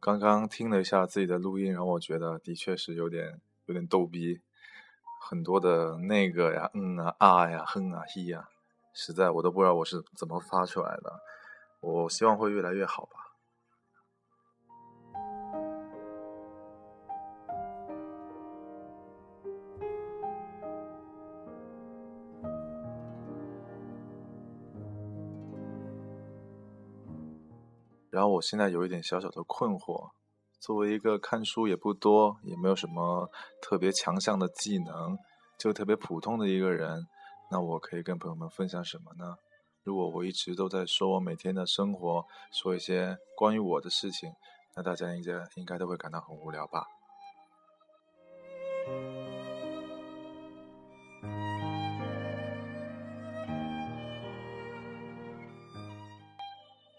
刚刚听了一下自己的录音，然后我觉得的确是有点有点逗逼，很多的那个呀、嗯啊、啊呀、哼啊、嘿呀，实在我都不知道我是怎么发出来的。我希望会越来越好吧。然后我现在有一点小小的困惑，作为一个看书也不多，也没有什么特别强项的技能，就特别普通的一个人，那我可以跟朋友们分享什么呢？如果我一直都在说我每天的生活，说一些关于我的事情，那大家应该应该都会感到很无聊吧？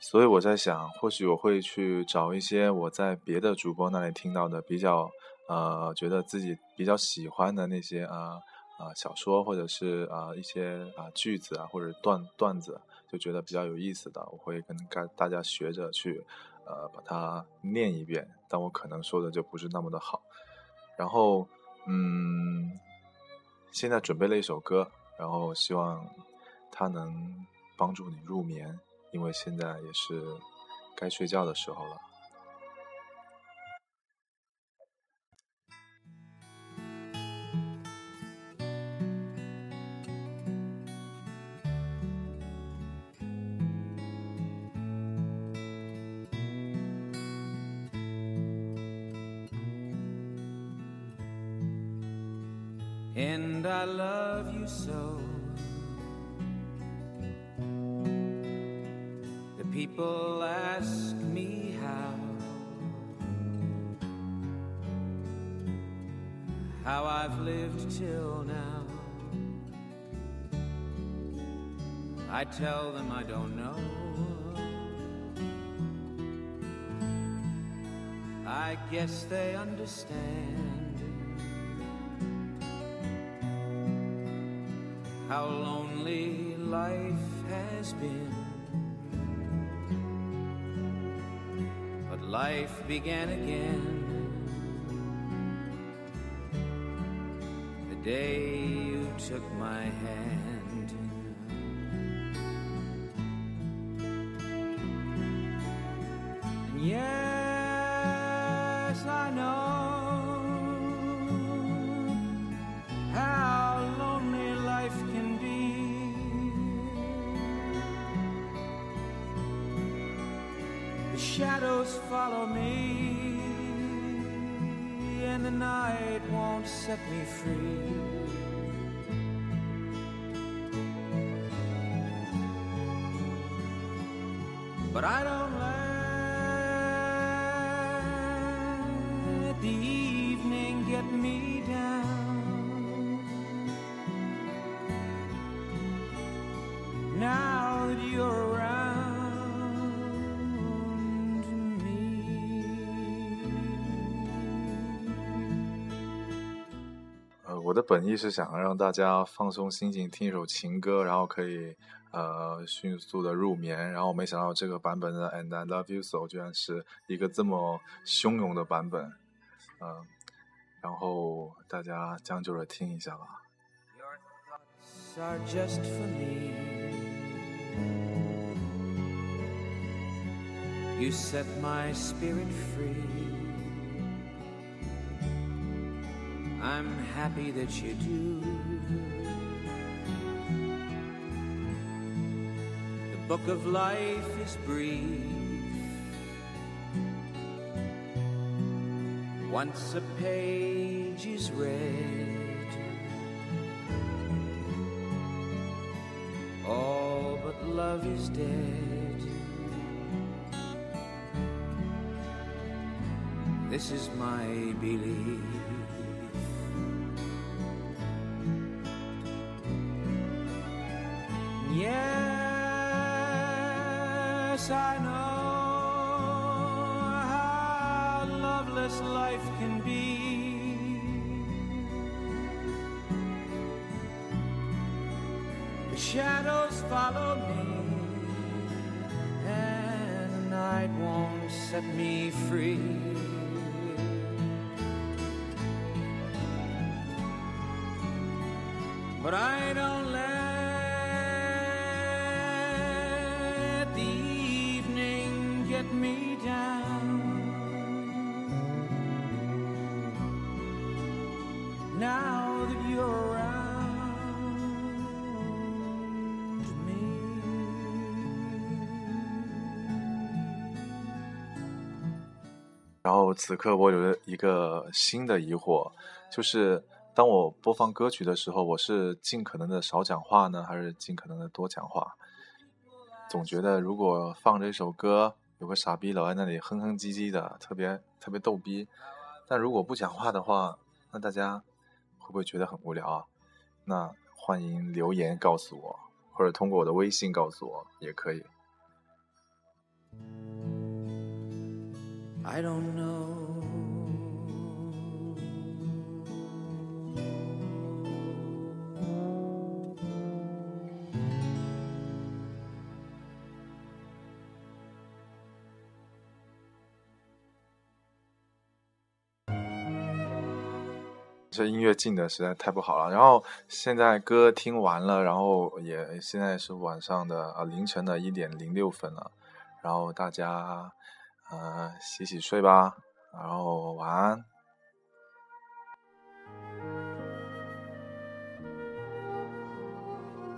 所以我在想，或许我会去找一些我在别的主播那里听到的比较，呃，觉得自己比较喜欢的那些啊啊小说，或者是啊一些啊句子啊或者段段子，就觉得比较有意思的，我会跟大大家学着去，呃，把它念一遍。但我可能说的就不是那么的好。然后，嗯，现在准备了一首歌，然后希望它能帮助你入眠。因为现在也是该睡觉的时候了。And I love you so. People ask me how. How I've lived till now. I tell them I don't know. I guess they understand. how lonely life has been. Life began again the day you took my hand. And yes, shadows follow me, and the night won't set me free. But I don't let 我的本意是想让大家放松心情，听一首情歌，然后可以呃迅速的入眠。然后没想到这个版本的《And I Love You So》居然是一个这么汹涌的版本，嗯、然后大家将就着听一下吧。You set my spirit free. I'm happy that you do. The book of life is brief. Once a page is read, all but love is dead. This is my belief. I know how loveless life can be. The shadows follow me, and the night won't set me free. But I don't me down. Now that you're around me. 然后此刻我有了一个新的疑惑，就是当我播放歌曲的时候，我是尽可能的少讲话呢，还是尽可能的多讲话？总觉得如果放着一首歌，有个傻逼老在那里哼哼唧唧的，特别特别逗逼。但如果不讲话的话，那大家会不会觉得很无聊啊？那欢迎留言告诉我，或者通过我的微信告诉我也可以。I don't know. “这音乐进的实在太不好了。然后现在歌听完了，然后也现在是晚上的啊凌晨的一点零六分了。然后大家呃洗洗睡吧，然后晚安。